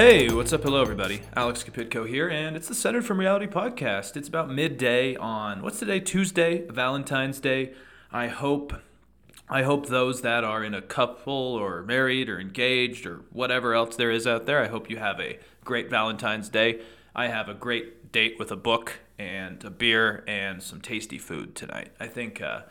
Hey, what's up? Hello, everybody. Alex Kapitko here, and it's the Centered from Reality podcast. It's about midday on what's today? Tuesday, Valentine's Day. I hope, I hope those that are in a couple or married or engaged or whatever else there is out there. I hope you have a great Valentine's Day. I have a great date with a book and a beer and some tasty food tonight. I think. Uh,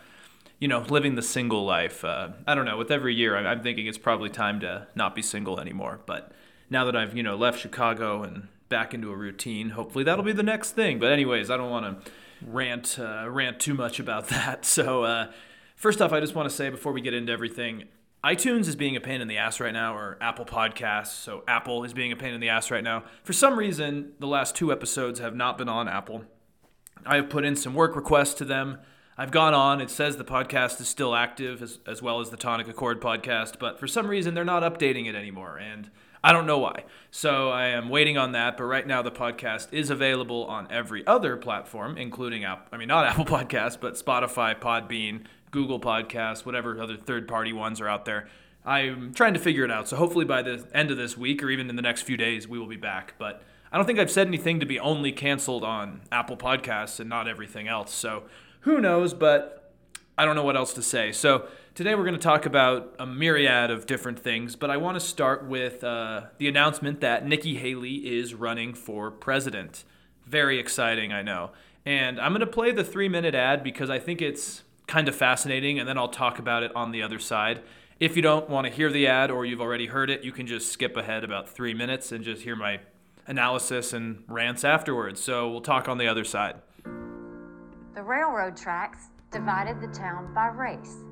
you know, living the single life. Uh, I don't know. With every year, I'm, I'm thinking it's probably time to not be single anymore. But now that I've you know left Chicago and back into a routine, hopefully that'll be the next thing. But anyways, I don't want to rant uh, rant too much about that. So uh, first off, I just want to say before we get into everything. iTunes is being a pain in the ass right now, or Apple Podcasts. So, Apple is being a pain in the ass right now. For some reason, the last two episodes have not been on Apple. I have put in some work requests to them. I've gone on. It says the podcast is still active, as, as well as the Tonic Accord podcast, but for some reason, they're not updating it anymore. And I don't know why. So I am waiting on that. But right now, the podcast is available on every other platform, including Apple. I mean, not Apple Podcasts, but Spotify, Podbean, Google Podcasts, whatever other third-party ones are out there. I'm trying to figure it out. So hopefully by the end of this week or even in the next few days, we will be back. But I don't think I've said anything to be only canceled on Apple Podcasts and not everything else. So who knows? But I don't know what else to say. So Today we're going to talk about a myriad of different things, but I want to start with uh, the announcement that Nikki Haley is running for president. Very exciting, I know. And I'm going to play the three minute ad because I think it's kind of fascinating, and then I'll talk about it on the other side. If you don't want to hear the ad or you've already heard it, you can just skip ahead about three minutes and just hear my analysis and rants afterwards. So we'll talk on the other side. The railroad tracks divided the town by race.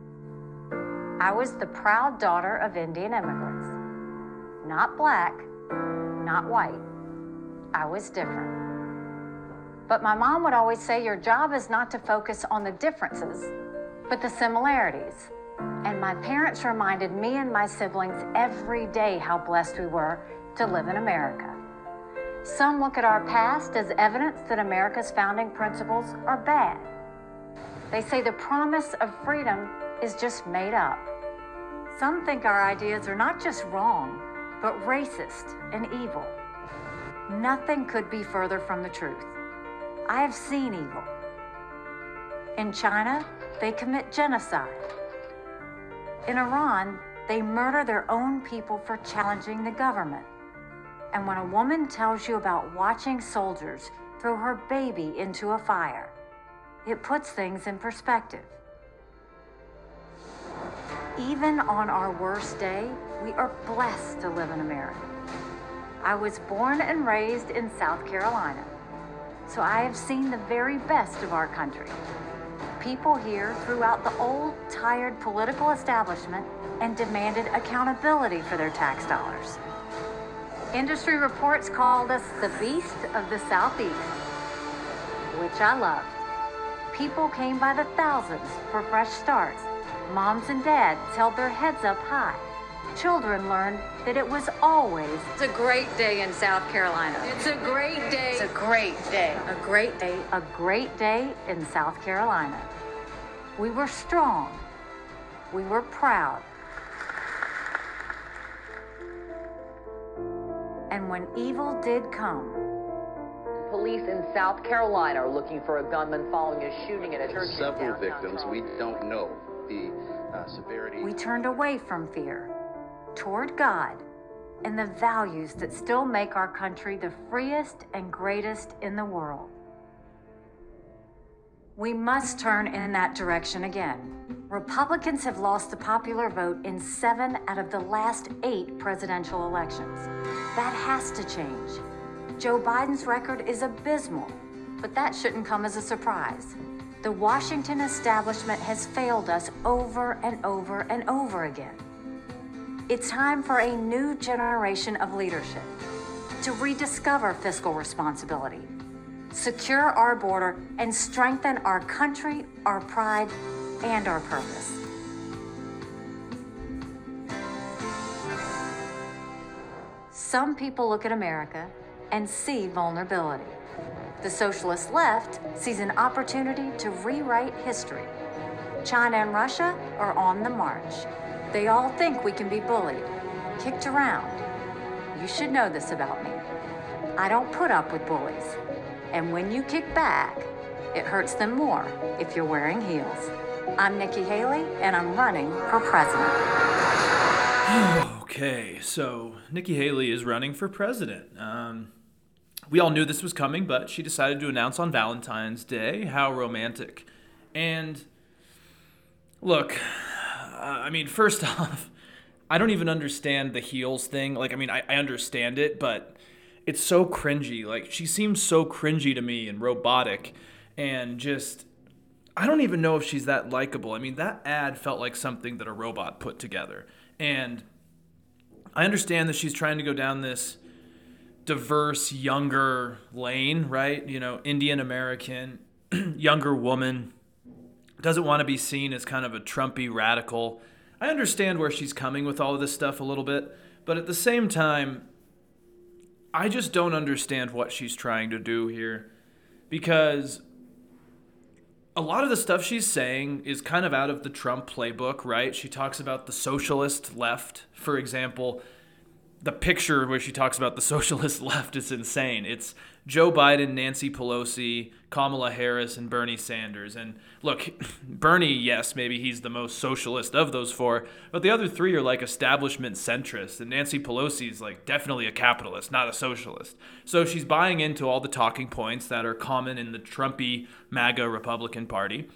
I was the proud daughter of Indian immigrants. Not black, not white. I was different. But my mom would always say your job is not to focus on the differences, but the similarities. And my parents reminded me and my siblings every day how blessed we were to live in America. Some look at our past as evidence that America's founding principles are bad. They say the promise of freedom is just made up. Some think our ideas are not just wrong, but racist and evil. Nothing could be further from the truth. I have seen evil. In China, they commit genocide. In Iran, they murder their own people for challenging the government. And when a woman tells you about watching soldiers throw her baby into a fire, it puts things in perspective. Even on our worst day, we are blessed to live in America. I was born and raised in South Carolina, so I have seen the very best of our country. People here threw out the old, tired political establishment and demanded accountability for their tax dollars. Industry reports called us the beast of the Southeast, which I loved. People came by the thousands for fresh starts. Moms and dads held their heads up high. Children learned that it was always It's a great day in South Carolina. It's a great day. It's a great day. a great day, a great day in South Carolina. We were strong. We were proud. And when evil did come, Police in South Carolina are looking for a gunman following a shooting at a church Several downtown victims. We don't know the uh, severity. we turned away from fear toward God and the values that still make our country the freest and greatest in the world. We must turn in that direction again. Republicans have lost the popular vote in seven out of the last eight presidential elections. That has to change. Joe Biden's record is abysmal, but that shouldn't come as a surprise. The Washington establishment has failed us over and over and over again. It's time for a new generation of leadership to rediscover fiscal responsibility, secure our border, and strengthen our country, our pride, and our purpose. Some people look at America and see vulnerability. The socialist left sees an opportunity to rewrite history. China and Russia are on the march. They all think we can be bullied, kicked around. You should know this about me. I don't put up with bullies. And when you kick back, it hurts them more if you're wearing heels. I'm Nikki Haley, and I'm running for president. Okay, so Nikki Haley is running for president. Um, we all knew this was coming, but she decided to announce on Valentine's Day. How romantic. And look, uh, I mean, first off, I don't even understand the heels thing. Like, I mean, I, I understand it, but it's so cringy. Like, she seems so cringy to me and robotic and just. I don't even know if she's that likable. I mean, that ad felt like something that a robot put together. And I understand that she's trying to go down this diverse, younger lane, right? You know, Indian American, younger woman, doesn't want to be seen as kind of a Trumpy radical. I understand where she's coming with all of this stuff a little bit, but at the same time, I just don't understand what she's trying to do here because a lot of the stuff she's saying is kind of out of the Trump playbook, right? She talks about the socialist left, for example. The picture where she talks about the socialist left is insane. It's Joe Biden, Nancy Pelosi, Kamala Harris, and Bernie Sanders. And look, Bernie, yes, maybe he's the most socialist of those four, but the other three are like establishment centrists. And Nancy Pelosi is like definitely a capitalist, not a socialist. So she's buying into all the talking points that are common in the Trumpy MAGA Republican Party.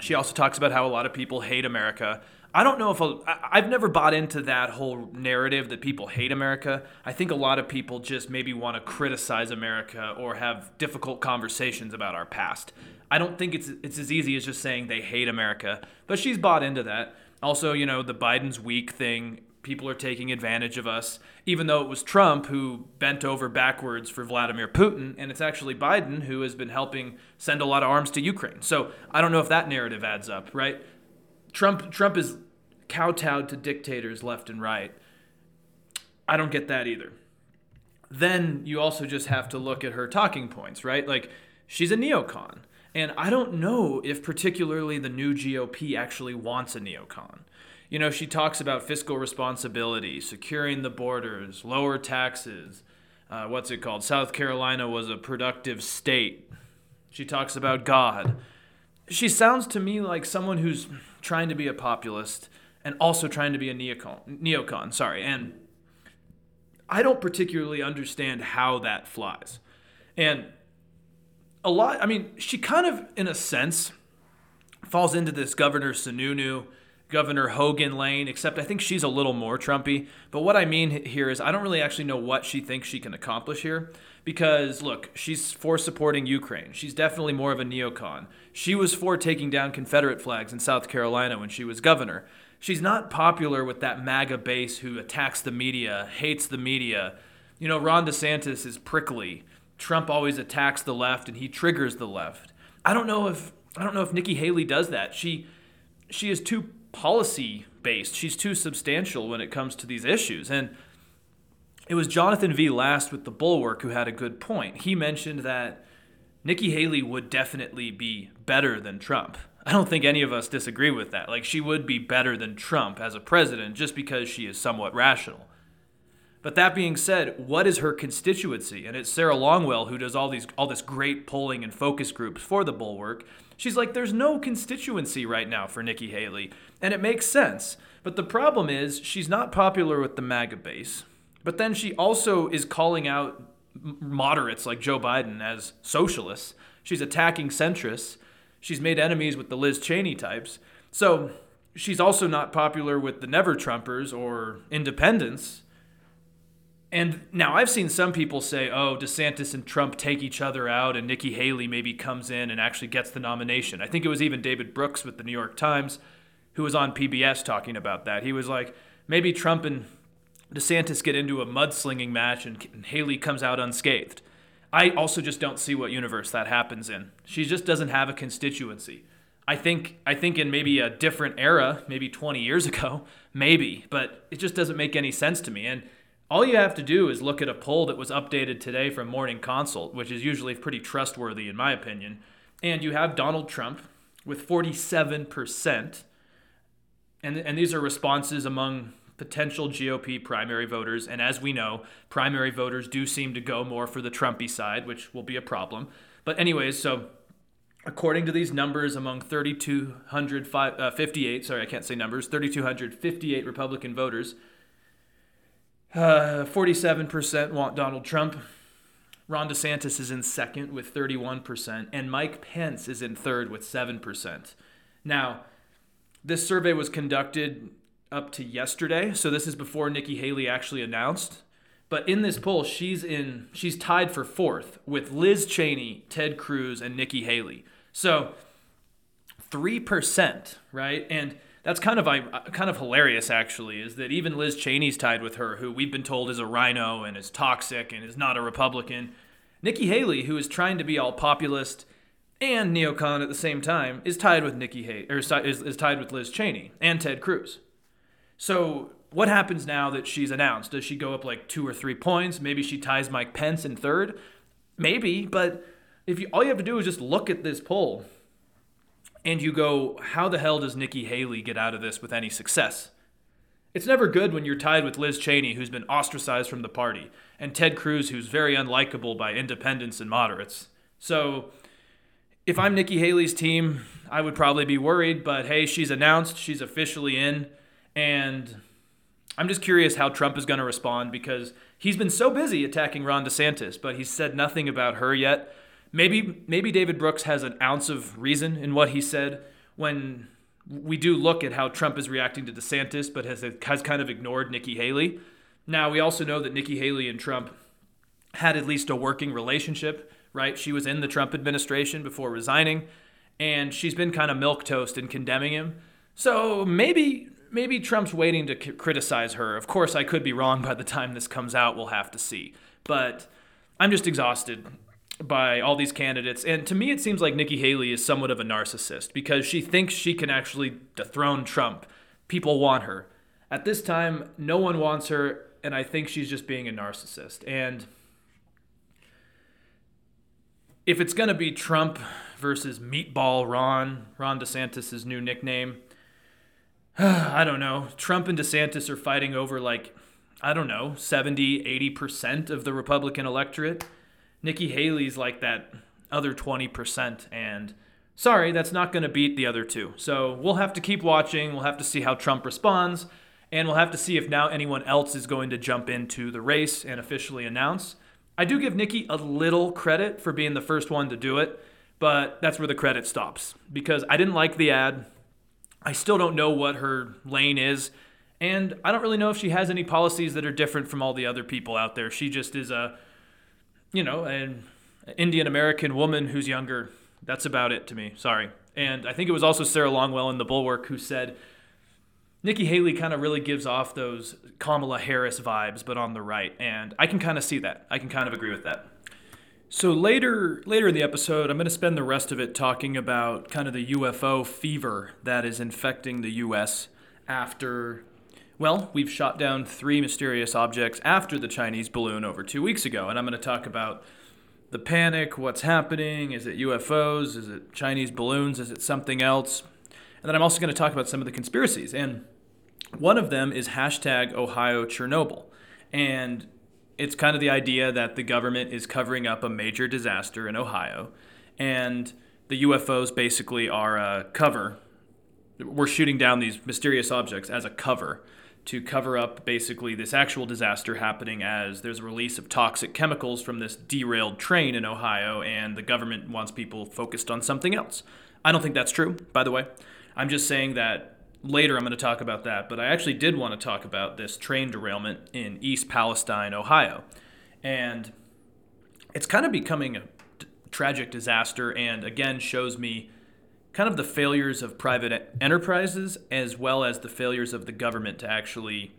She also talks about how a lot of people hate America. I don't know if I've never bought into that whole narrative that people hate America. I think a lot of people just maybe want to criticize America or have difficult conversations about our past. I don't think it's it's as easy as just saying they hate America, but she's bought into that. Also, you know, the Biden's weak thing, people are taking advantage of us, even though it was Trump who bent over backwards for Vladimir Putin, and it's actually Biden who has been helping send a lot of arms to Ukraine. So I don't know if that narrative adds up, right? Trump Trump is kowtowed to dictators left and right. I don't get that either. Then you also just have to look at her talking points, right? Like she's a neocon. And I don't know if particularly the new GOP actually wants a neocon. You know, she talks about fiscal responsibility, securing the borders, lower taxes. Uh, what's it called? South Carolina was a productive state. She talks about God. She sounds to me like someone who's trying to be a populist and also trying to be a neocon. Neocon, sorry. And I don't particularly understand how that flies. And a lot, I mean, she kind of, in a sense, falls into this Governor Sununu, Governor Hogan lane, except I think she's a little more Trumpy. But what I mean here is I don't really actually know what she thinks she can accomplish here. Because, look, she's for supporting Ukraine. She's definitely more of a neocon. She was for taking down Confederate flags in South Carolina when she was governor. She's not popular with that MAGA base who attacks the media, hates the media. You know, Ron DeSantis is prickly. Trump always attacks the left and he triggers the left. I don't know if I don't know if Nikki Haley does that. She she is too policy based. She's too substantial when it comes to these issues. And it was Jonathan V. Last with the Bulwark who had a good point. He mentioned that Nikki Haley would definitely be better than Trump. I don't think any of us disagree with that. Like, she would be better than Trump as a president just because she is somewhat rational. But that being said, what is her constituency? And it's Sarah Longwell who does all these all this great polling and focus groups for the Bulwark. She's like, there's no constituency right now for Nikki Haley, and it makes sense. But the problem is she's not popular with the MAGA base. But then she also is calling out moderates like Joe Biden as socialists. She's attacking centrists. She's made enemies with the Liz Cheney types. So she's also not popular with the Never Trumpers or independents. And now I've seen some people say, oh, DeSantis and Trump take each other out, and Nikki Haley maybe comes in and actually gets the nomination. I think it was even David Brooks with the New York Times who was on PBS talking about that. He was like, maybe Trump and DeSantis get into a mudslinging match and, Haley comes out unscathed. I also just don't see what universe that happens in. She just doesn't have a constituency. I think I think in maybe a different era, maybe 20 years ago, maybe, but it just doesn't make any sense to me. And all you have to do is look at a poll that was updated today from Morning Consult, which is usually pretty trustworthy in my opinion, and you have Donald Trump with 47%. And and these are responses among potential GOP primary voters. And as we know, primary voters do seem to go more for the Trumpy side, which will be a problem. But, anyways, so according to these numbers, among 3,258, uh, sorry, I can't say numbers, 3,258 Republican voters, uh, 47% want Donald Trump. Ron DeSantis is in second with 31%, and Mike Pence is in third with 7%. Now, this survey was conducted up to yesterday, so this is before Nikki Haley actually announced. But in this poll, she's in she's tied for fourth with Liz Cheney, Ted Cruz, and Nikki Haley. So three percent, right? And that's kind of kind of hilarious, actually, is that even Liz Cheney's tied with her, who we've been told is a RINO and is toxic and is not a Republican. Nikki Haley, who is trying to be all populist and neocon at the same time, is tied with Nikki Haley, or is, is tied with Liz Cheney and Ted Cruz. So what happens now that she's announced? Does she go up like two or three points? Maybe she ties Mike Pence in third. Maybe, but if you all you have to do is just look at this poll and you go, how the hell does Nikki Haley get out of this with any success? It's never good when you're tied with Liz Cheney, who's been ostracized from the party, and Ted Cruz, who's very unlikable by independents and moderates. So, if I'm Nikki Haley's team, I would probably be worried, but hey, she's announced, she's officially in, and I'm just curious how Trump is going to respond because he's been so busy attacking Ron DeSantis, but he's said nothing about her yet. Maybe maybe David Brooks has an ounce of reason in what he said when we do look at how Trump is reacting to DeSantis, but has has kind of ignored Nikki Haley. Now we also know that Nikki Haley and Trump had at least a working relationship, right? She was in the Trump administration before resigning, and she's been kind of milk toast in condemning him. So maybe maybe Trump's waiting to c- criticize her. Of course, I could be wrong by the time this comes out. We'll have to see. But I'm just exhausted by all these candidates. And to me, it seems like Nikki Haley is somewhat of a narcissist because she thinks she can actually dethrone Trump. People want her. At this time, no one wants her, and I think she's just being a narcissist. And if it's going to be Trump versus Meatball Ron, Ron DeSantis' new nickname, I don't know. Trump and DeSantis are fighting over like, I don't know, 70, 80% of the Republican electorate. Nikki Haley's like that other 20%. And sorry, that's not going to beat the other two. So we'll have to keep watching. We'll have to see how Trump responds. And we'll have to see if now anyone else is going to jump into the race and officially announce. I do give Nikki a little credit for being the first one to do it, but that's where the credit stops because I didn't like the ad. I still don't know what her lane is. And I don't really know if she has any policies that are different from all the other people out there. She just is a, you know, an Indian American woman who's younger. That's about it to me. Sorry. And I think it was also Sarah Longwell in The Bulwark who said Nikki Haley kind of really gives off those Kamala Harris vibes, but on the right. And I can kind of see that. I can kind of agree with that. So later later in the episode, I'm going to spend the rest of it talking about kind of the UFO fever that is infecting the US after well, we've shot down three mysterious objects after the Chinese balloon over 2 weeks ago, and I'm going to talk about the panic, what's happening, is it UFOs, is it Chinese balloons, is it something else? And then I'm also going to talk about some of the conspiracies. And one of them is hashtag Ohio Chernobyl. And it's kind of the idea that the government is covering up a major disaster in Ohio, and the UFOs basically are a cover. We're shooting down these mysterious objects as a cover to cover up basically this actual disaster happening as there's a release of toxic chemicals from this derailed train in Ohio, and the government wants people focused on something else. I don't think that's true, by the way. I'm just saying that later I'm going to talk about that, but I actually did want to talk about this train derailment in East Palestine, Ohio. And it's kind of becoming a tragic disaster and again shows me kind of the failures of private enterprises as well as the failures of the government to actually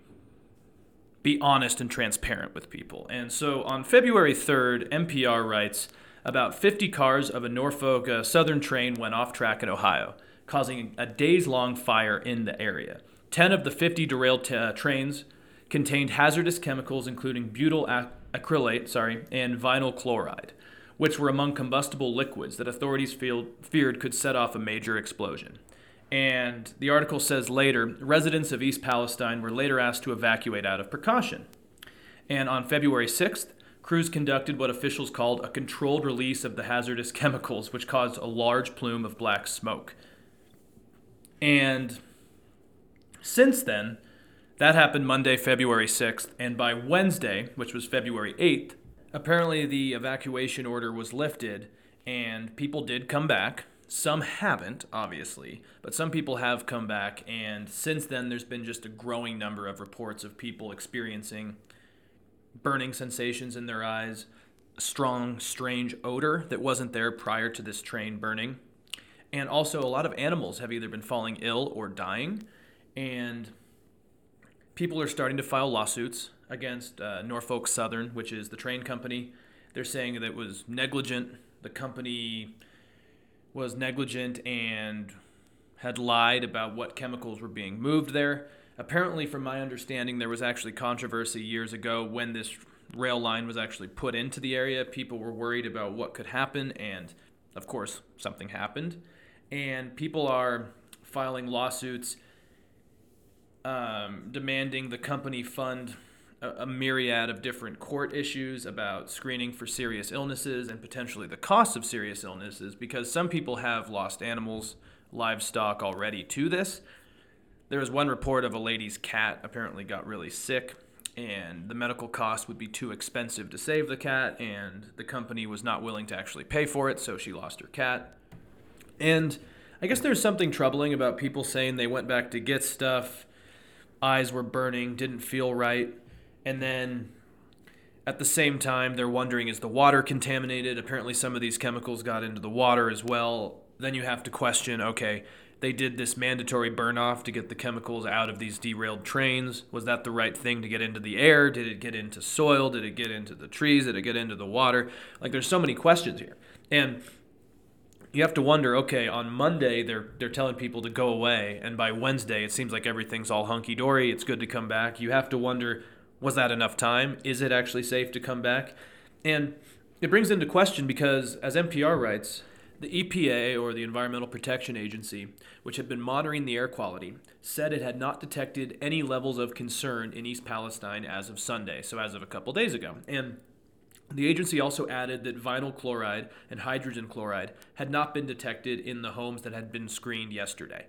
be honest and transparent with people. And so on February 3rd, NPR writes about 50 cars of a Norfolk uh, Southern train went off track in Ohio causing a days long fire in the area. 10 of the 50 derailed t- uh, trains contained hazardous chemicals, including butyl ac- acrylate sorry, and vinyl chloride, which were among combustible liquids that authorities feel- feared could set off a major explosion. And the article says later residents of East Palestine were later asked to evacuate out of precaution. And on February 6th, crews conducted what officials called a controlled release of the hazardous chemicals, which caused a large plume of black smoke. And since then, that happened Monday, February 6th, and by Wednesday, which was February 8th, apparently the evacuation order was lifted and people did come back. Some haven't, obviously, but some people have come back, and since then, there's been just a growing number of reports of people experiencing burning sensations in their eyes, a strong, strange odor that wasn't there prior to this train burning, and also a lot of animals have either been falling ill or dying, and people are starting to file lawsuits against uh, Norfolk Southern, which is the train company. They're saying that it was negligent. The company was negligent and had lied about what chemicals were being moved there. Apparently, from my understanding, there was actually controversy years ago when this rail line was actually put into the area. People were worried about what could happen, and of course, something happened. And people are filing lawsuits um, demanding the company fund a, a myriad of different court issues about screening for serious illnesses and potentially the cost of serious illnesses because some people have lost animals, livestock already to this. There was one report of a lady's cat apparently got really sick and the medical cost would be too expensive to save the cat and the company was not willing to actually pay for it so she lost her cat. And I guess there's something troubling about people saying they went back to get stuff eyes were burning, didn't feel right. And then at the same time, they're wondering is the water contaminated? Apparently, some of these chemicals got into the water as well. Then you have to question okay, they did this mandatory burn off to get the chemicals out of these derailed trains. Was that the right thing to get into the air? Did it get into soil? Did it get into the trees? Did it get into the water? Like, there's so many questions here. And you have to wonder okay on monday they're they're telling people to go away and by wednesday it seems like everything's all hunky-dory it's good to come back. You have to wonder was that enough time? Is it actually safe to come back? And it brings into question because as npr writes the EPA, or the Environmental Protection Agency, which had been monitoring the air quality, said it had not detected any levels of concern in East Palestine as of Sunday, so as of a couple days ago. And the agency also added that vinyl chloride and hydrogen chloride had not been detected in the homes that had been screened yesterday.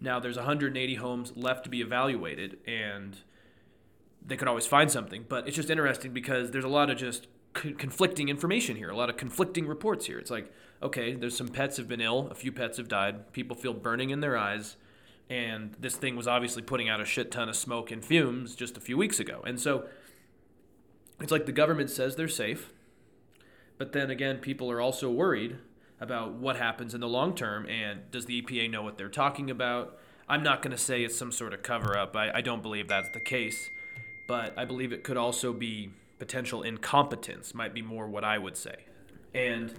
Now, there's 180 homes left to be evaluated, and they could always find something, but it's just interesting because there's a lot of just conflicting information here, a lot of conflicting reports here. It's like, okay, there's some pets have been ill, a few pets have died, people feel burning in their eyes, and this thing was obviously putting out a shit ton of smoke and fumes just a few weeks ago. And so it's like the government says they're safe, but then again, people are also worried about what happens in the long term and does the EPA know what they're talking about? I'm not going to say it's some sort of cover up. I, I don't believe that's the case, but I believe it could also be potential incompetence, might be more what I would say. And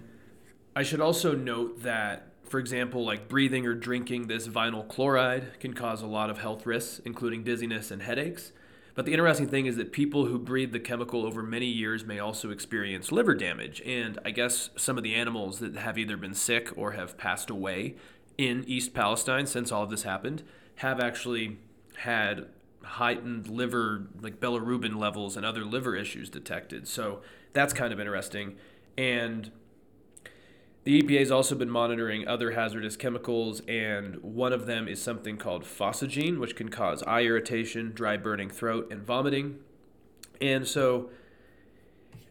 I should also note that, for example, like breathing or drinking this vinyl chloride can cause a lot of health risks, including dizziness and headaches. But the interesting thing is that people who breathe the chemical over many years may also experience liver damage. And I guess some of the animals that have either been sick or have passed away in East Palestine since all of this happened have actually had heightened liver, like bilirubin levels and other liver issues detected. So that's kind of interesting. And the EPA has also been monitoring other hazardous chemicals, and one of them is something called phosgene, which can cause eye irritation, dry burning throat, and vomiting. And so,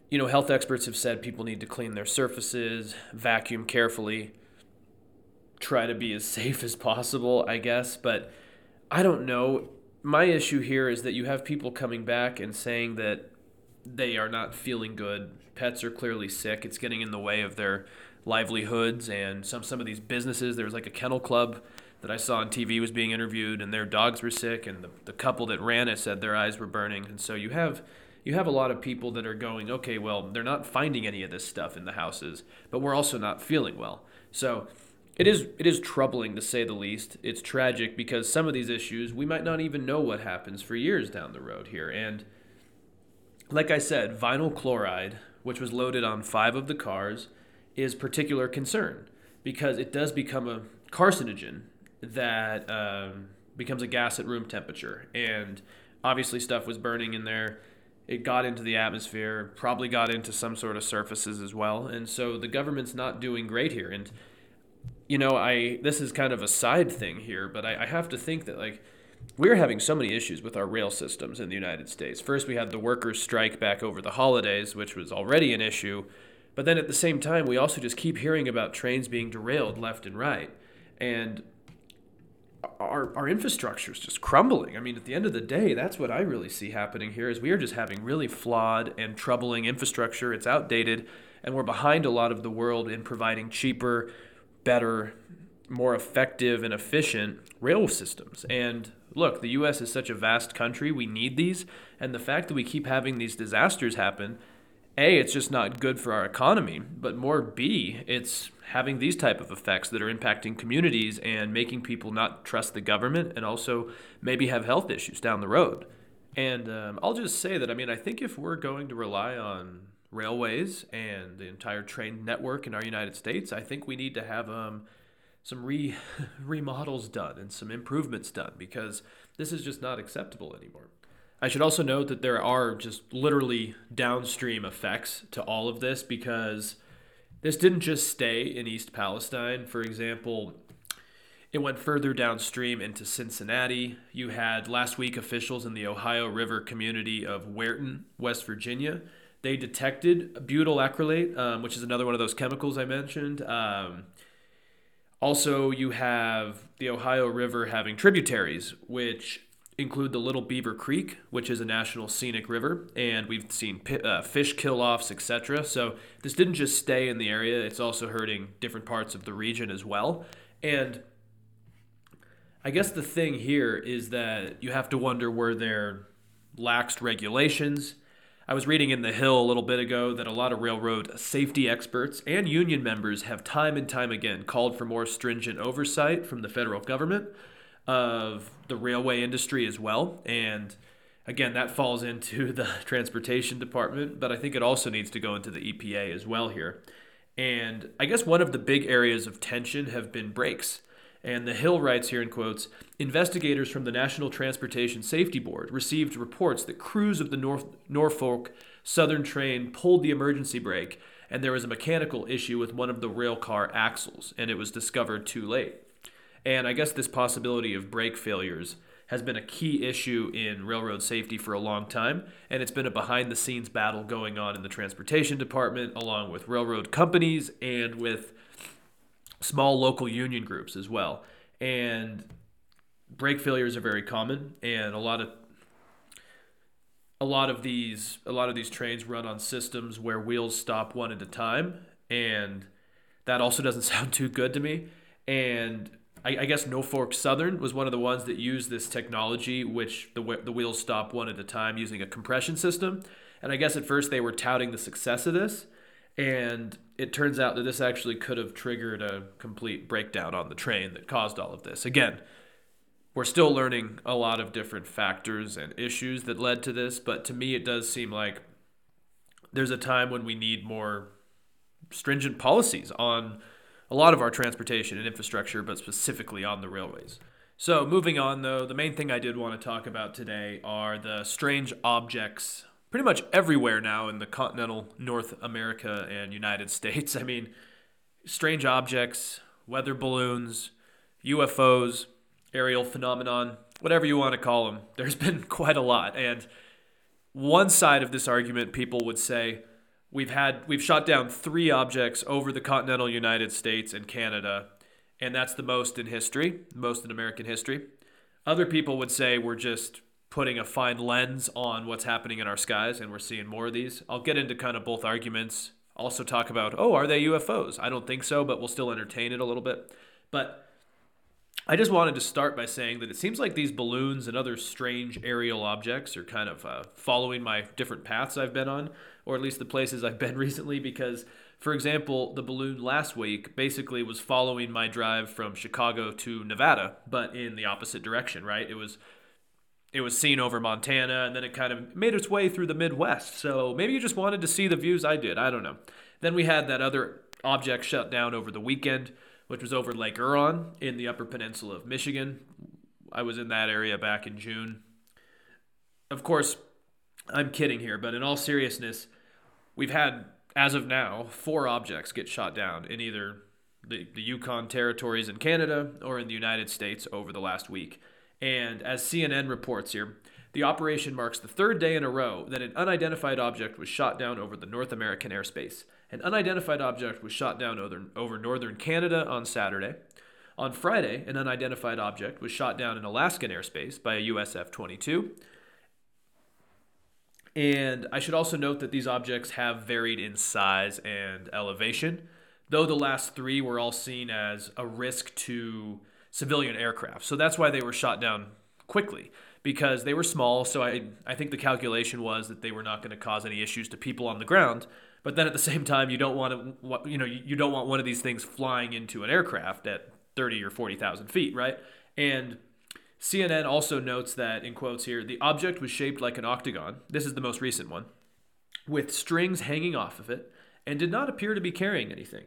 you know, health experts have said people need to clean their surfaces, vacuum carefully, try to be as safe as possible, I guess. But I don't know. My issue here is that you have people coming back and saying that they are not feeling good. Pets are clearly sick. It's getting in the way of their livelihoods and some some of these businesses. There was like a kennel club that I saw on TV was being interviewed, and their dogs were sick, and the, the couple that ran it said their eyes were burning, and so you have you have a lot of people that are going, okay, well, they're not finding any of this stuff in the houses, but we're also not feeling well. So it is it is troubling to say the least. It's tragic because some of these issues we might not even know what happens for years down the road here. And like I said, vinyl chloride, which was loaded on five of the cars, is particular concern because it does become a carcinogen that um, becomes a gas at room temperature. And obviously, stuff was burning in there. It got into the atmosphere, probably got into some sort of surfaces as well. And so the government's not doing great here. And, you know, I this is kind of a side thing here, but I, I have to think that, like, we're having so many issues with our rail systems in the United States. First, we had the workers' strike back over the holidays, which was already an issue. But then at the same time, we also just keep hearing about trains being derailed left and right. And our, our infrastructure is just crumbling. I mean, at the end of the day, that's what I really see happening here is we are just having really flawed and troubling infrastructure. It's outdated, and we're behind a lot of the world in providing cheaper, better, more effective and efficient rail systems. And look, the US is such a vast country, we need these, and the fact that we keep having these disasters happen a it's just not good for our economy but more b it's having these type of effects that are impacting communities and making people not trust the government and also maybe have health issues down the road. And um, i'll just say that i mean i think if we're going to rely on railways and the entire train network in our united states i think we need to have um, some re- remodels done and some improvements done because this is just not acceptable anymore I should also note that there are just literally downstream effects to all of this because this didn't just stay in East Palestine. For example, it went further downstream into Cincinnati. You had last week officials in the Ohio River community of Weirton, West Virginia. They detected butyl acrylate, um, which is another one of those chemicals I mentioned. Um, also, you have the Ohio River having tributaries, which include the Little Beaver Creek, which is a national scenic river, and we've seen uh, fish kill offs, etc. So this didn't just stay in the area, it's also hurting different parts of the region as well. And I guess the thing here is that you have to wonder were there laxed regulations? I was reading in The Hill a little bit ago that a lot of railroad safety experts and union members have time and time again called for more stringent oversight from the federal government of the railway industry as well. And again, that falls into the transportation department, but I think it also needs to go into the EPA as well here. And I guess one of the big areas of tension have been brakes. And the Hill writes here in quotes Investigators from the National Transportation Safety Board received reports that crews of the North, Norfolk Southern train pulled the emergency brake, and there was a mechanical issue with one of the rail car axles, and it was discovered too late. And I guess this possibility of brake failures has been a key issue in railroad safety for a long time, and it's been a behind the scenes battle going on in the transportation department, along with railroad companies and with small local union groups as well. And brake failures are very common, and a lot of a lot of these a lot of these trains run on systems where wheels stop one at a time, and that also doesn't sound too good to me. And I, I, guess Norfolk Southern was one of the ones that used this technology, which the the wheels stop one at a time using a compression system. And I guess at first they were touting the success of this, and it turns out that this actually could have triggered a complete breakdown on the train that caused all of this. Again, we're still learning a lot of different factors and issues that led to this, but to me it does seem like there's a time when we need more stringent policies on a lot of our transportation and infrastructure, but specifically on the railways. So, moving on though, the main thing I did want to talk about today are the strange objects pretty much everywhere now in the continental North America and United States. I mean, strange objects, weather balloons, UFOs, aerial phenomenon, whatever you want to call them. There's been quite a lot. And one side of this argument, people would say, We've had we've shot down three objects over the continental United States and Canada, and that's the most in history, most in American history. Other people would say we're just putting a fine lens on what's happening in our skies, and we're seeing more of these. I'll get into kind of both arguments. Also talk about, oh, are they UFOs? I don't think so, but we'll still entertain it a little bit. But I just wanted to start by saying that it seems like these balloons and other strange aerial objects are kind of uh, following my different paths I've been on or at least the places I've been recently, because, for example, the balloon last week basically was following my drive from Chicago to Nevada, but in the opposite direction, right? It was it was seen over Montana and then it kind of made its way through the Midwest. So maybe you just wanted to see the views I did. I don't know. Then we had that other object shut down over the weekend, which was over Lake Huron in the Upper Peninsula of Michigan. I was in that area back in June. Of course, I'm kidding here, but in all seriousness, we've had, as of now, four objects get shot down in either the, the Yukon territories in Canada or in the United States over the last week. And as CNN reports here, the operation marks the third day in a row that an unidentified object was shot down over the North American airspace. An unidentified object was shot down over, over northern Canada on Saturday. On Friday, an unidentified object was shot down in Alaskan airspace by a US F 22. And I should also note that these objects have varied in size and elevation, though the last three were all seen as a risk to civilian aircraft. So that's why they were shot down quickly because they were small. So I, I think the calculation was that they were not going to cause any issues to people on the ground. But then at the same time, you don't want to, you know, you don't want one of these things flying into an aircraft at 30 or 40,000 feet, right? And CNN also notes that, in quotes here, the object was shaped like an octagon. This is the most recent one, with strings hanging off of it, and did not appear to be carrying anything.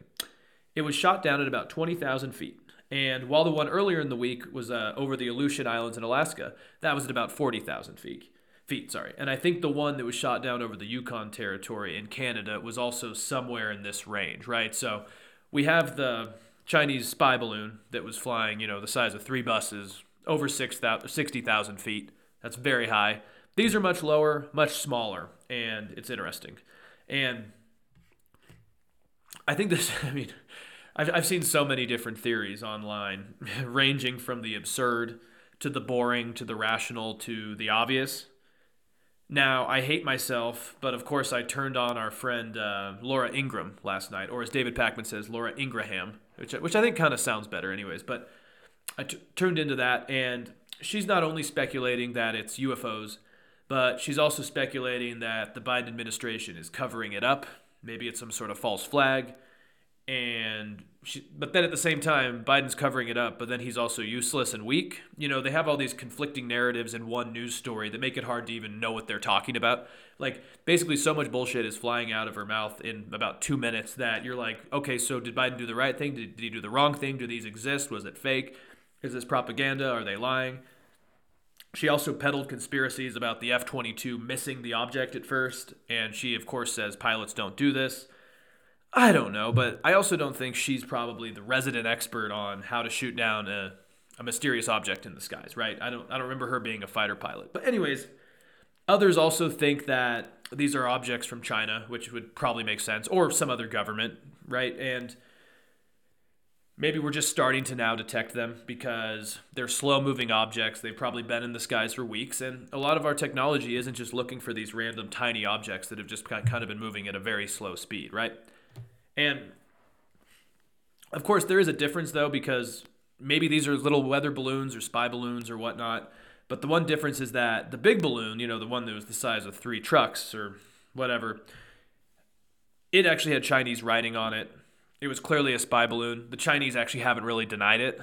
It was shot down at about 20,000 feet. And while the one earlier in the week was uh, over the Aleutian Islands in Alaska, that was at about 40,000 feet. Feet, sorry. And I think the one that was shot down over the Yukon territory in Canada was also somewhere in this range, right? So we have the Chinese spy balloon that was flying, you know, the size of three buses over 60,000 feet. That's very high. These are much lower, much smaller, and it's interesting. And I think this, I mean, I've, I've seen so many different theories online, ranging from the absurd to the boring to the rational to the obvious. Now, I hate myself, but of course, I turned on our friend uh, Laura Ingram last night, or as David Pakman says, Laura Ingraham, which, which I think kind of sounds better, anyways. But I t- turned into that, and she's not only speculating that it's UFOs, but she's also speculating that the Biden administration is covering it up. Maybe it's some sort of false flag. And she, but then at the same time biden's covering it up but then he's also useless and weak. You know they have all these conflicting narratives in one news story that make it hard to even know what they're talking about. Like basically so much bullshit is flying out of her mouth in about two minutes that you're like okay so did biden do the right thing? Did, did he do the wrong thing? Do these exist? Was it fake is this propaganda are they lying she also peddled conspiracies about the F 22 missing the object at first, and she, of course, says pilots don't do this. I don't know, but I also don't think she's probably the resident expert on how to shoot down a, a mysterious object in the skies, right? I don't I don't remember her being a fighter pilot. But anyways, others also think that these are objects from China, which would probably make sense, or some other government, right? And maybe we're just starting to now detect them because they're slow moving objects. They've probably been in the skies for weeks. And a lot of our technology isn't just looking for these random tiny objects that have just kind of been moving at a very slow speed, right? And of course, there is a difference though, because maybe these are little weather balloons or spy balloons or whatnot. But the one difference is that the big balloon, you know, the one that was the size of three trucks or whatever, it actually had Chinese writing on it. It was clearly a spy balloon. The Chinese actually haven't really denied it.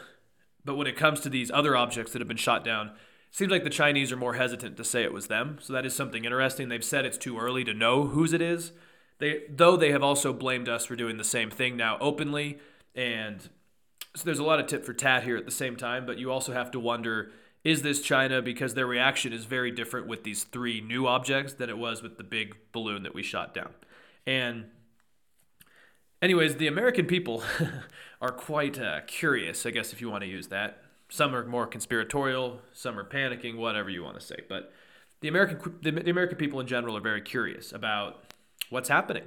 But when it comes to these other objects that have been shot down, it seems like the Chinese are more hesitant to say it was them. So that is something interesting. They've said it's too early to know whose it is. They though they have also blamed us for doing the same thing now openly, and so there's a lot of tit for tat here at the same time. But you also have to wonder: Is this China? Because their reaction is very different with these three new objects than it was with the big balloon that we shot down. And anyways, the American people are quite uh, curious, I guess, if you want to use that. Some are more conspiratorial, some are panicking, whatever you want to say. But the American the, the American people in general are very curious about what's happening.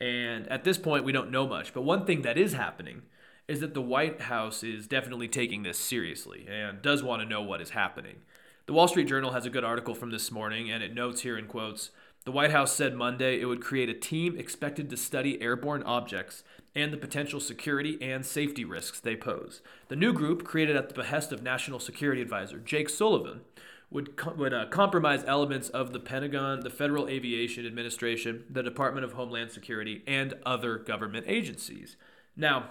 And at this point, we don't know much. But one thing that is happening is that the White House is definitely taking this seriously and does want to know what is happening. The Wall Street Journal has a good article from this morning, and it notes here in quotes The White House said Monday it would create a team expected to study airborne objects and the potential security and safety risks they pose. The new group, created at the behest of National Security Advisor Jake Sullivan, would, would uh, compromise elements of the Pentagon, the Federal Aviation Administration, the Department of Homeland Security, and other government agencies. Now,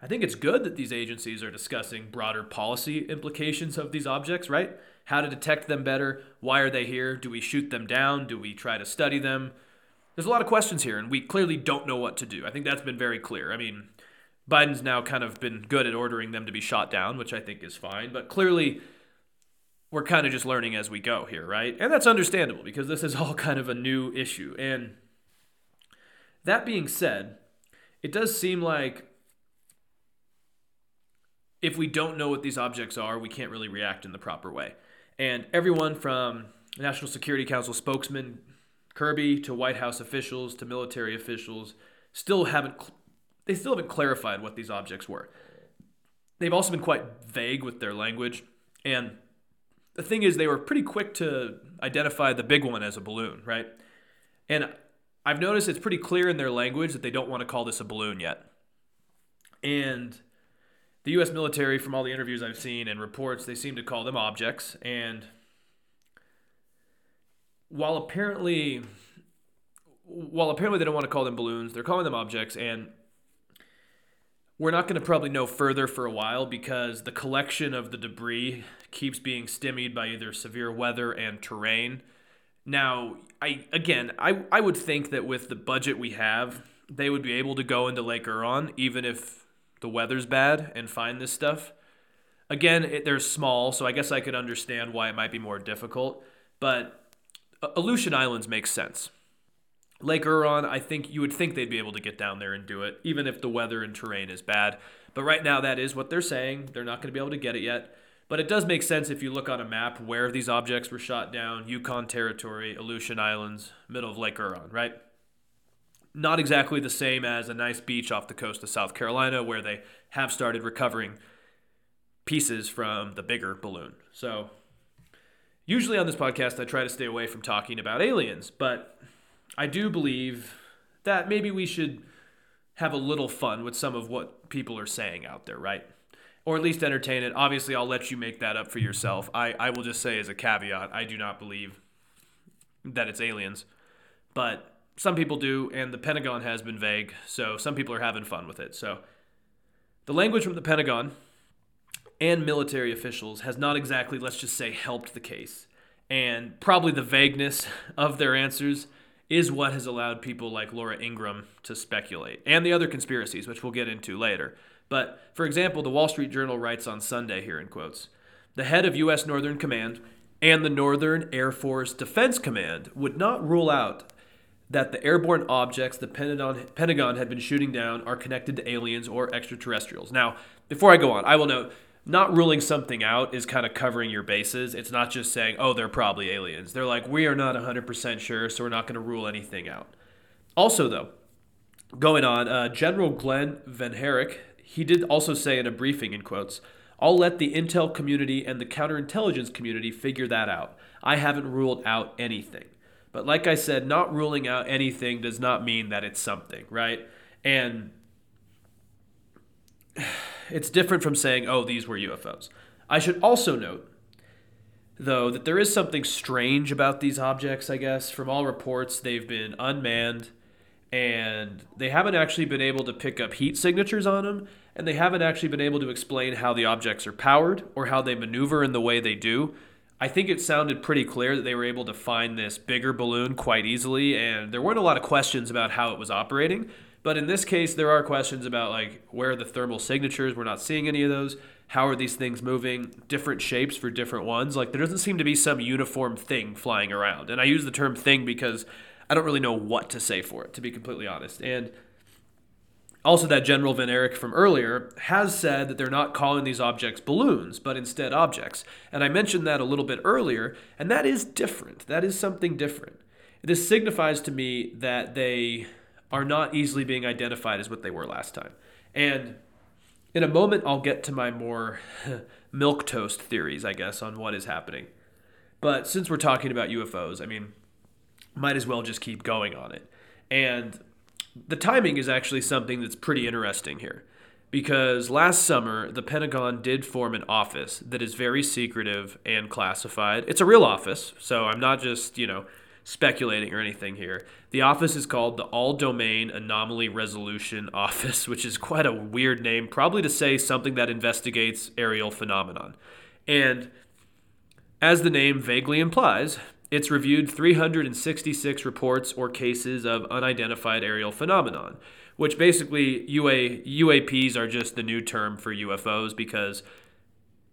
I think it's good that these agencies are discussing broader policy implications of these objects, right? How to detect them better, why are they here? Do we shoot them down? Do we try to study them? There's a lot of questions here, and we clearly don't know what to do. I think that's been very clear. I mean, Biden's now kind of been good at ordering them to be shot down, which I think is fine. But clearly, we're kind of just learning as we go here, right? And that's understandable because this is all kind of a new issue. And that being said, it does seem like if we don't know what these objects are, we can't really react in the proper way. And everyone from National Security Council spokesman Kirby to White House officials to military officials still haven't they still haven't clarified what these objects were. They've also been quite vague with their language and the thing is they were pretty quick to identify the big one as a balloon, right? And I've noticed it's pretty clear in their language that they don't want to call this a balloon yet. And the US military from all the interviews I've seen and reports they seem to call them objects and while apparently while apparently they don't want to call them balloons, they're calling them objects and we're not going to probably know further for a while because the collection of the debris keeps being stymied by either severe weather and terrain. Now, I again, I I would think that with the budget we have, they would be able to go into Lake Huron even if the weather's bad and find this stuff. Again, it, they're small, so I guess I could understand why it might be more difficult, but Aleutian Islands makes sense. Lake Huron, I think you would think they'd be able to get down there and do it, even if the weather and terrain is bad. But right now, that is what they're saying. They're not going to be able to get it yet. But it does make sense if you look on a map where these objects were shot down Yukon Territory, Aleutian Islands, middle of Lake Huron, right? Not exactly the same as a nice beach off the coast of South Carolina where they have started recovering pieces from the bigger balloon. So, usually on this podcast, I try to stay away from talking about aliens, but I do believe that maybe we should have a little fun with some of what people are saying out there, right? Or at least entertain it. Obviously, I'll let you make that up for yourself. I, I will just say as a caveat, I do not believe that it's aliens. But some people do, and the Pentagon has been vague, so some people are having fun with it. So the language from the Pentagon and military officials has not exactly, let's just say, helped the case. And probably the vagueness of their answers is what has allowed people like Laura Ingraham to speculate, and the other conspiracies, which we'll get into later. But for example, the Wall Street Journal writes on Sunday here in quotes The head of U.S. Northern Command and the Northern Air Force Defense Command would not rule out that the airborne objects the Pentagon, Pentagon had been shooting down are connected to aliens or extraterrestrials. Now, before I go on, I will note not ruling something out is kind of covering your bases. It's not just saying, oh, they're probably aliens. They're like, we are not 100% sure, so we're not going to rule anything out. Also, though, going on, uh, General Glen VanHerck, he did also say in a briefing, in quotes, I'll let the intel community and the counterintelligence community figure that out. I haven't ruled out anything. But like I said, not ruling out anything does not mean that it's something, right? And it's different from saying, oh, these were UFOs. I should also note, though, that there is something strange about these objects, I guess. From all reports, they've been unmanned and they haven't actually been able to pick up heat signatures on them, and they haven't actually been able to explain how the objects are powered or how they maneuver in the way they do. I think it sounded pretty clear that they were able to find this bigger balloon quite easily, and there weren't a lot of questions about how it was operating. But in this case, there are questions about like where are the thermal signatures? We're not seeing any of those. How are these things moving? Different shapes for different ones. Like there doesn't seem to be some uniform thing flying around. And I use the term thing because I don't really know what to say for it, to be completely honest. And also, that General VanHerck from earlier has said that they're not calling these objects balloons, but instead objects. And I mentioned that a little bit earlier, and that is different. That is something different. This signifies to me that they are not easily being identified as what they were last time. And in a moment, I'll get to my more milquetoast theories, I guess, on what is happening. But since we're talking about UFOs, I mean, might as well just keep going on it. And the timing is actually something that's pretty interesting here. Because last summer, the Pentagon did form an office that is very secretive and classified. It's a real office, so I'm not just, you know, speculating or anything here. The office is called the All Domain Anomaly Resolution Office, which is quite a weird name, probably to say something that investigates aerial phenomenon. And as the name vaguely implies, It's reviewed 366 reports or cases of unidentified aerial phenomenon, which basically UA, UAPs are just the new term for UFOs because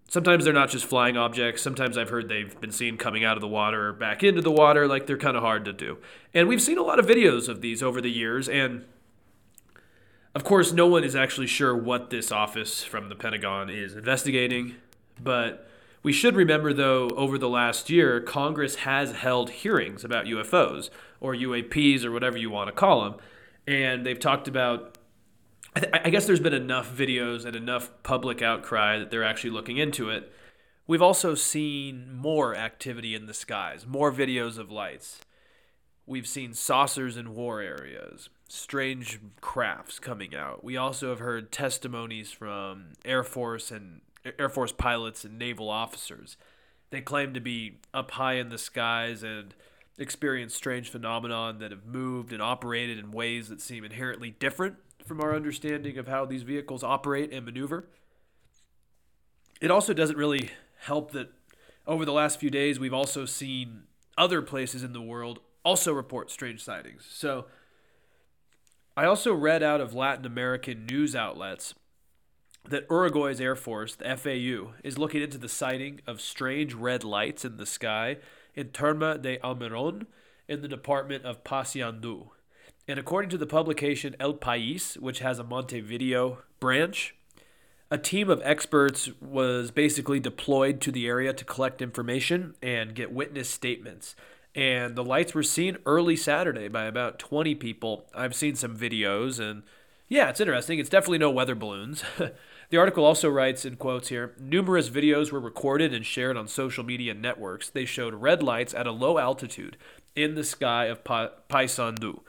sometimes they're not just flying objects. Sometimes I've heard they've been seen coming out of the water or back into the water. Like they're kind of hard to do. And we've seen a lot of videos of these over the years. And of course, no one is actually sure what this office from the Pentagon is investigating. But we should remember, though, over the last year, Congress has held hearings about UFOs or UAPs or whatever you want to call them. And they've talked about I, th- I guess there's been enough videos and enough public outcry that they're actually looking into it. We've also seen more activity in the skies, more videos of lights. We've seen saucers in war areas, strange crafts coming out. We also have heard testimonies from Air Force and Air Force pilots and naval officers. They claim to be up high in the skies and experience strange phenomenon that have moved and operated in ways that seem inherently different from our understanding of how these vehicles operate and maneuver. It also doesn't really help that over the last few days we've also seen other places in the world also report strange sightings. So I also read out of Latin American news outlets that Uruguay's Air Force, the FAU, is looking into the sighting of strange red lights in the sky in Terma de Almiron in the department of Paysandú. And according to the publication El País, which has a Montevideo branch, a team of experts was basically deployed to the area to collect information and get witness statements. And the lights were seen early Saturday by about 20 people. I've seen some videos, and yeah, it's interesting. It's definitely no weather balloons. the article also writes in quotes here numerous videos were recorded and shared on social media networks. They showed red lights at a low altitude in the sky of pa- Paysandú.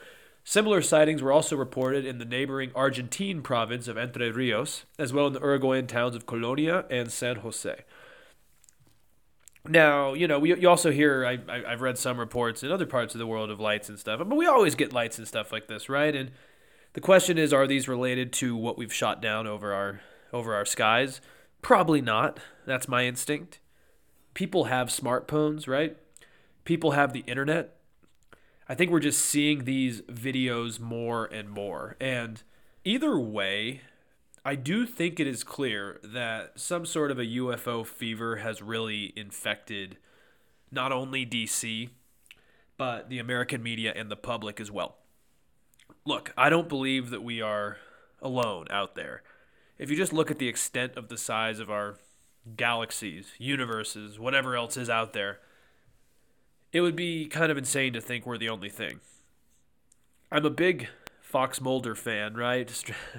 Similar sightings were also reported in the neighboring Argentine province of Entre Rios, as well in the Uruguayan towns of Colonia and San Jose. Now, you know, we, you also hear, I, I, have read some reports in other parts of the world of lights and stuff, but we always get lights and stuff like this, right? And the question is, are these related to what we've shot down over our over our skies? Probably not. That's my instinct. People have smartphones, right? People have the internet. I think we're just seeing these videos more and more. And either way, I do think it is clear that some sort of a UFO fever has really infected not only DC, but the American media and the public as well. Look, I don't believe that we are alone out there. If you just look at the extent of the size of our galaxies, universes, whatever else is out there, it would be kind of insane to think we're the only thing. I'm a big Fox Mulder fan, right?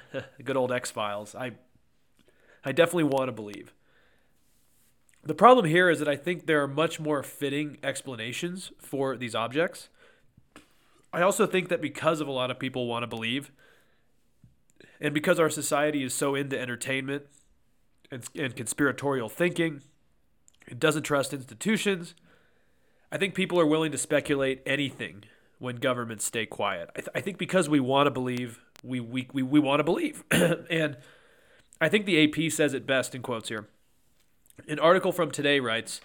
Good old X Files. I, I definitely want to believe. The problem here is that I think there are much more fitting explanations for these objects. I also think that because of a lot of people want to believe, and because our society is so into entertainment and, and conspiratorial thinking, it doesn't trust institutions I think people are willing to speculate anything when governments stay quiet. I, th- I think because we want to believe, we, we, we, we want to believe. and I think the AP says it best in quotes here. An article from today writes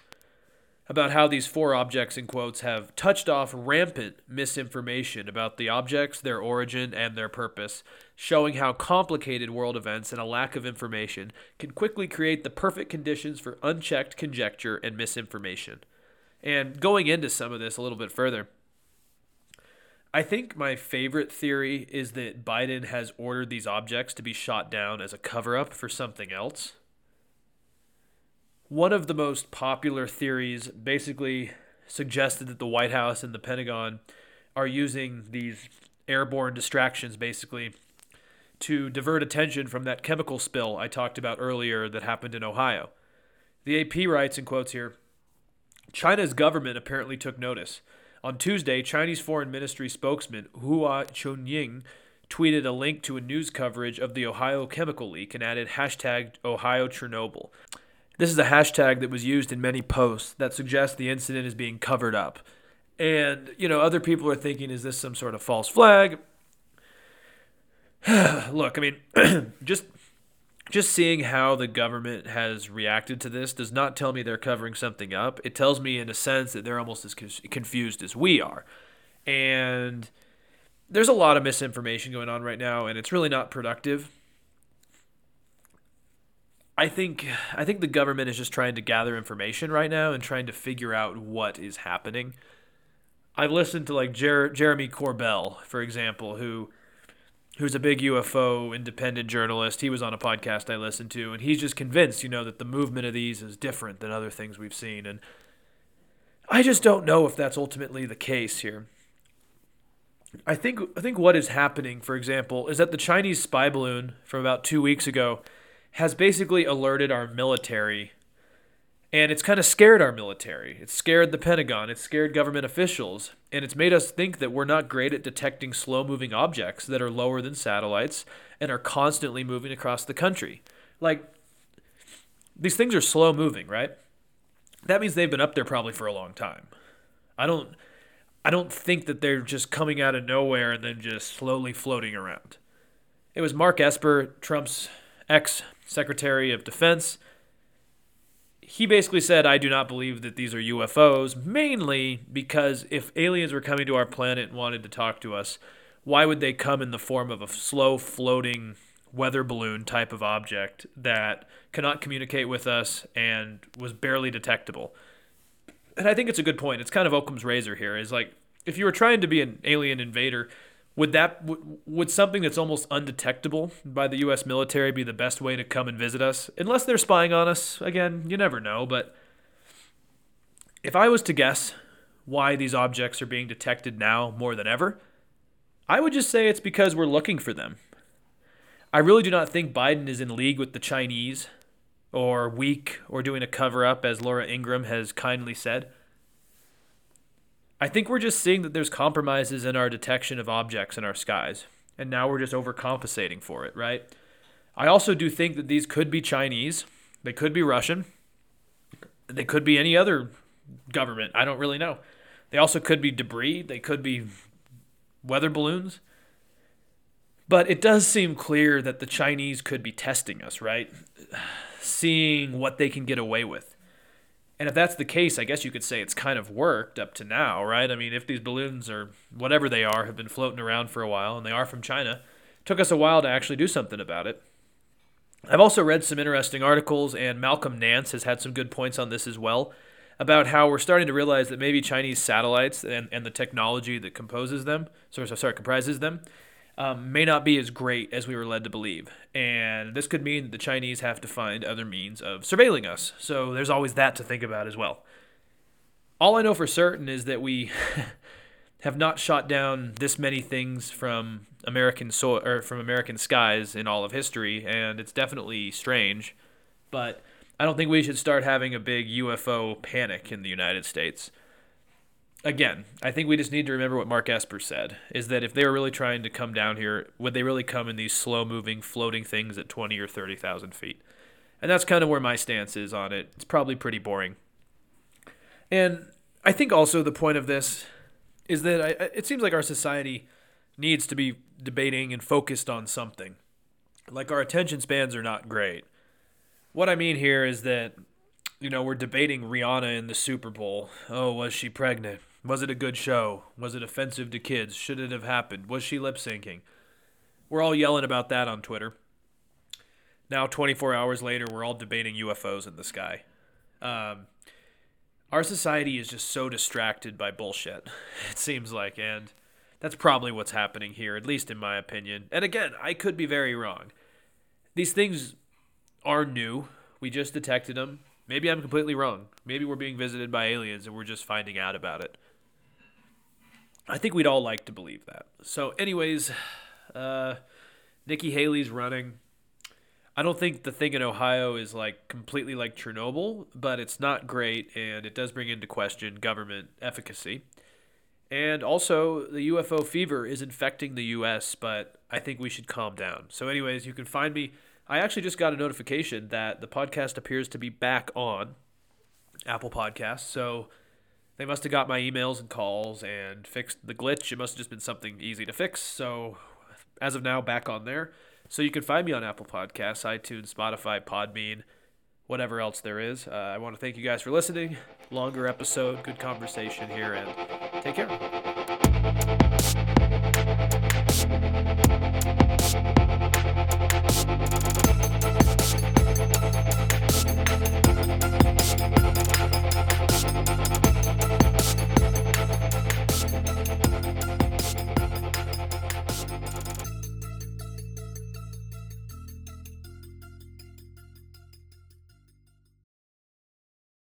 about how these four objects in quotes have touched off rampant misinformation about the objects, their origin, and their purpose, showing how complicated world events and a lack of information can quickly create the perfect conditions for unchecked conjecture and misinformation. And going into some of this a little bit further, I think my favorite theory is that Biden has ordered these objects to be shot down as a cover up for something else. One of the most popular theories basically suggested that the White House and the Pentagon are using these airborne distractions basically to divert attention from that chemical spill I talked about earlier that happened in Ohio. The AP writes in quotes here China's government apparently took notice. On Tuesday, Chinese Foreign Ministry spokesman Hua Chunying tweeted a link to a news coverage of the Ohio chemical leak and added hashtag Ohio Chernobyl. This is a hashtag that was used in many posts that suggests the incident is being covered up. And, you know, other people are thinking, is this some sort of false flag? Look, I mean, just just seeing how the government has reacted to this does not tell me they're covering something up. It tells me, in a sense, that they're almost as confused as we are. And there's a lot of misinformation going on right now, and it's really not productive. I think I think the government is just trying to gather information right now and trying to figure out what is happening. I've listened to like Jer- Jeremy Corbell, for example, who who's a big UFO independent journalist. He was on a podcast I listened to, and he's just convinced, you know, that the movement of these is different than other things we've seen. And I just don't know if that's ultimately the case here. I think I think what is happening, for example, is that the Chinese spy balloon from about two weeks ago has basically alerted our military and it's kind of scared our military. It's scared the Pentagon. It's scared government officials. And it's made us think that we're not great at detecting slow moving objects that are lower than satellites and are constantly moving across the country. Like, these things are slow moving, right? That means they've been up there probably for a long time. I don't. I don't think that they're just coming out of nowhere and then just slowly floating around. It was Mark Esper, Trump's ex Secretary of Defense, he basically said, I do not believe that these are UFOs, mainly because if aliens were coming to our planet and wanted to talk to us, why would they come in the form of a slow floating weather balloon type of object that cannot communicate with us and was barely detectable? And I think it's a good point. It's kind of Occam's razor here. Is like if you were trying to be an alien invader, would that would something that's almost undetectable by the U.S. military be the best way to come and visit us? Unless they're spying on us. Again, you never know. But if I was to guess why these objects are being detected now more than ever, I would just say it's because we're looking for them. I really do not think Biden is in league with the Chinese, or weak, or doing a cover up, as Laura Ingraham has kindly said. I think we're just seeing that there's compromises in our detection of objects in our skies, and now we're just overcompensating for it, right? I also do think that these could be Chinese, they could be Russian, they could be any other government. I don't really know. They also could be debris, they could be weather balloons. But it does seem clear that the Chinese could be testing us, right? Seeing what they can get away with. And if that's the case, I guess you could say it's kind of worked up to now, right? I mean, if these balloons or whatever they are have been floating around for a while and they are from China, took us a while to actually do something about it. I've also read some interesting articles, and Malcolm Nance has had some good points on this as well about how we're starting to realize that maybe Chinese satellites and, and the technology that composes them, sorry, sorry, comprises them, um, may not be as great as we were led to believe. And this could mean that the Chinese have to find other means of surveilling us. So there's always that to think about as well. All I know for certain is that we have not shot down this many things from American so- or from American skies in all of history, and it's definitely strange. But I don't think we should start having a big UFO panic in the United States again, I think we just need to remember what Mark Esper said is that if they were really trying to come down here, would they really come in these slow moving, floating things at 20 or 30,000 feet? And that's kind of where my stance is on it. It's probably pretty boring. And I think also the point of this is that I, it seems like our society needs to be debating and focused on something. Like our attention spans are not great. What I mean here is that, you know, we're debating Rihanna in the Super Bowl. Oh, was she pregnant? Was it a good show? Was it offensive to kids? Should it have happened? Was she lip syncing? We're all yelling about that on Twitter. Now, 24 hours later, we're all debating UFOs in the sky. Um, our society is just so distracted by bullshit, it seems like, and that's probably what's happening here, at least in my opinion. And again, I could be very wrong. These things are new. We just detected them. Maybe I'm completely wrong. Maybe we're being visited by aliens and we're just finding out about it. I think we'd all like to believe that. So, anyways, uh, Nikki Haley's running. I don't think the thing in Ohio is like completely like Chernobyl, but it's not great, and it does bring into question government efficacy. And also, the UFO fever is infecting the U.S., but I think we should calm down. So, anyways, you can find me. I actually just got a notification that the podcast appears to be back on Apple Podcasts. So, they must have got my emails and calls and fixed the glitch. It must have just been something easy to fix. So, as of now, back on there. So you can find me on Apple Podcasts, iTunes, Spotify, Podbean, whatever else there is. Uh, I want to thank you guys for listening. Longer episode, good conversation here, and take care.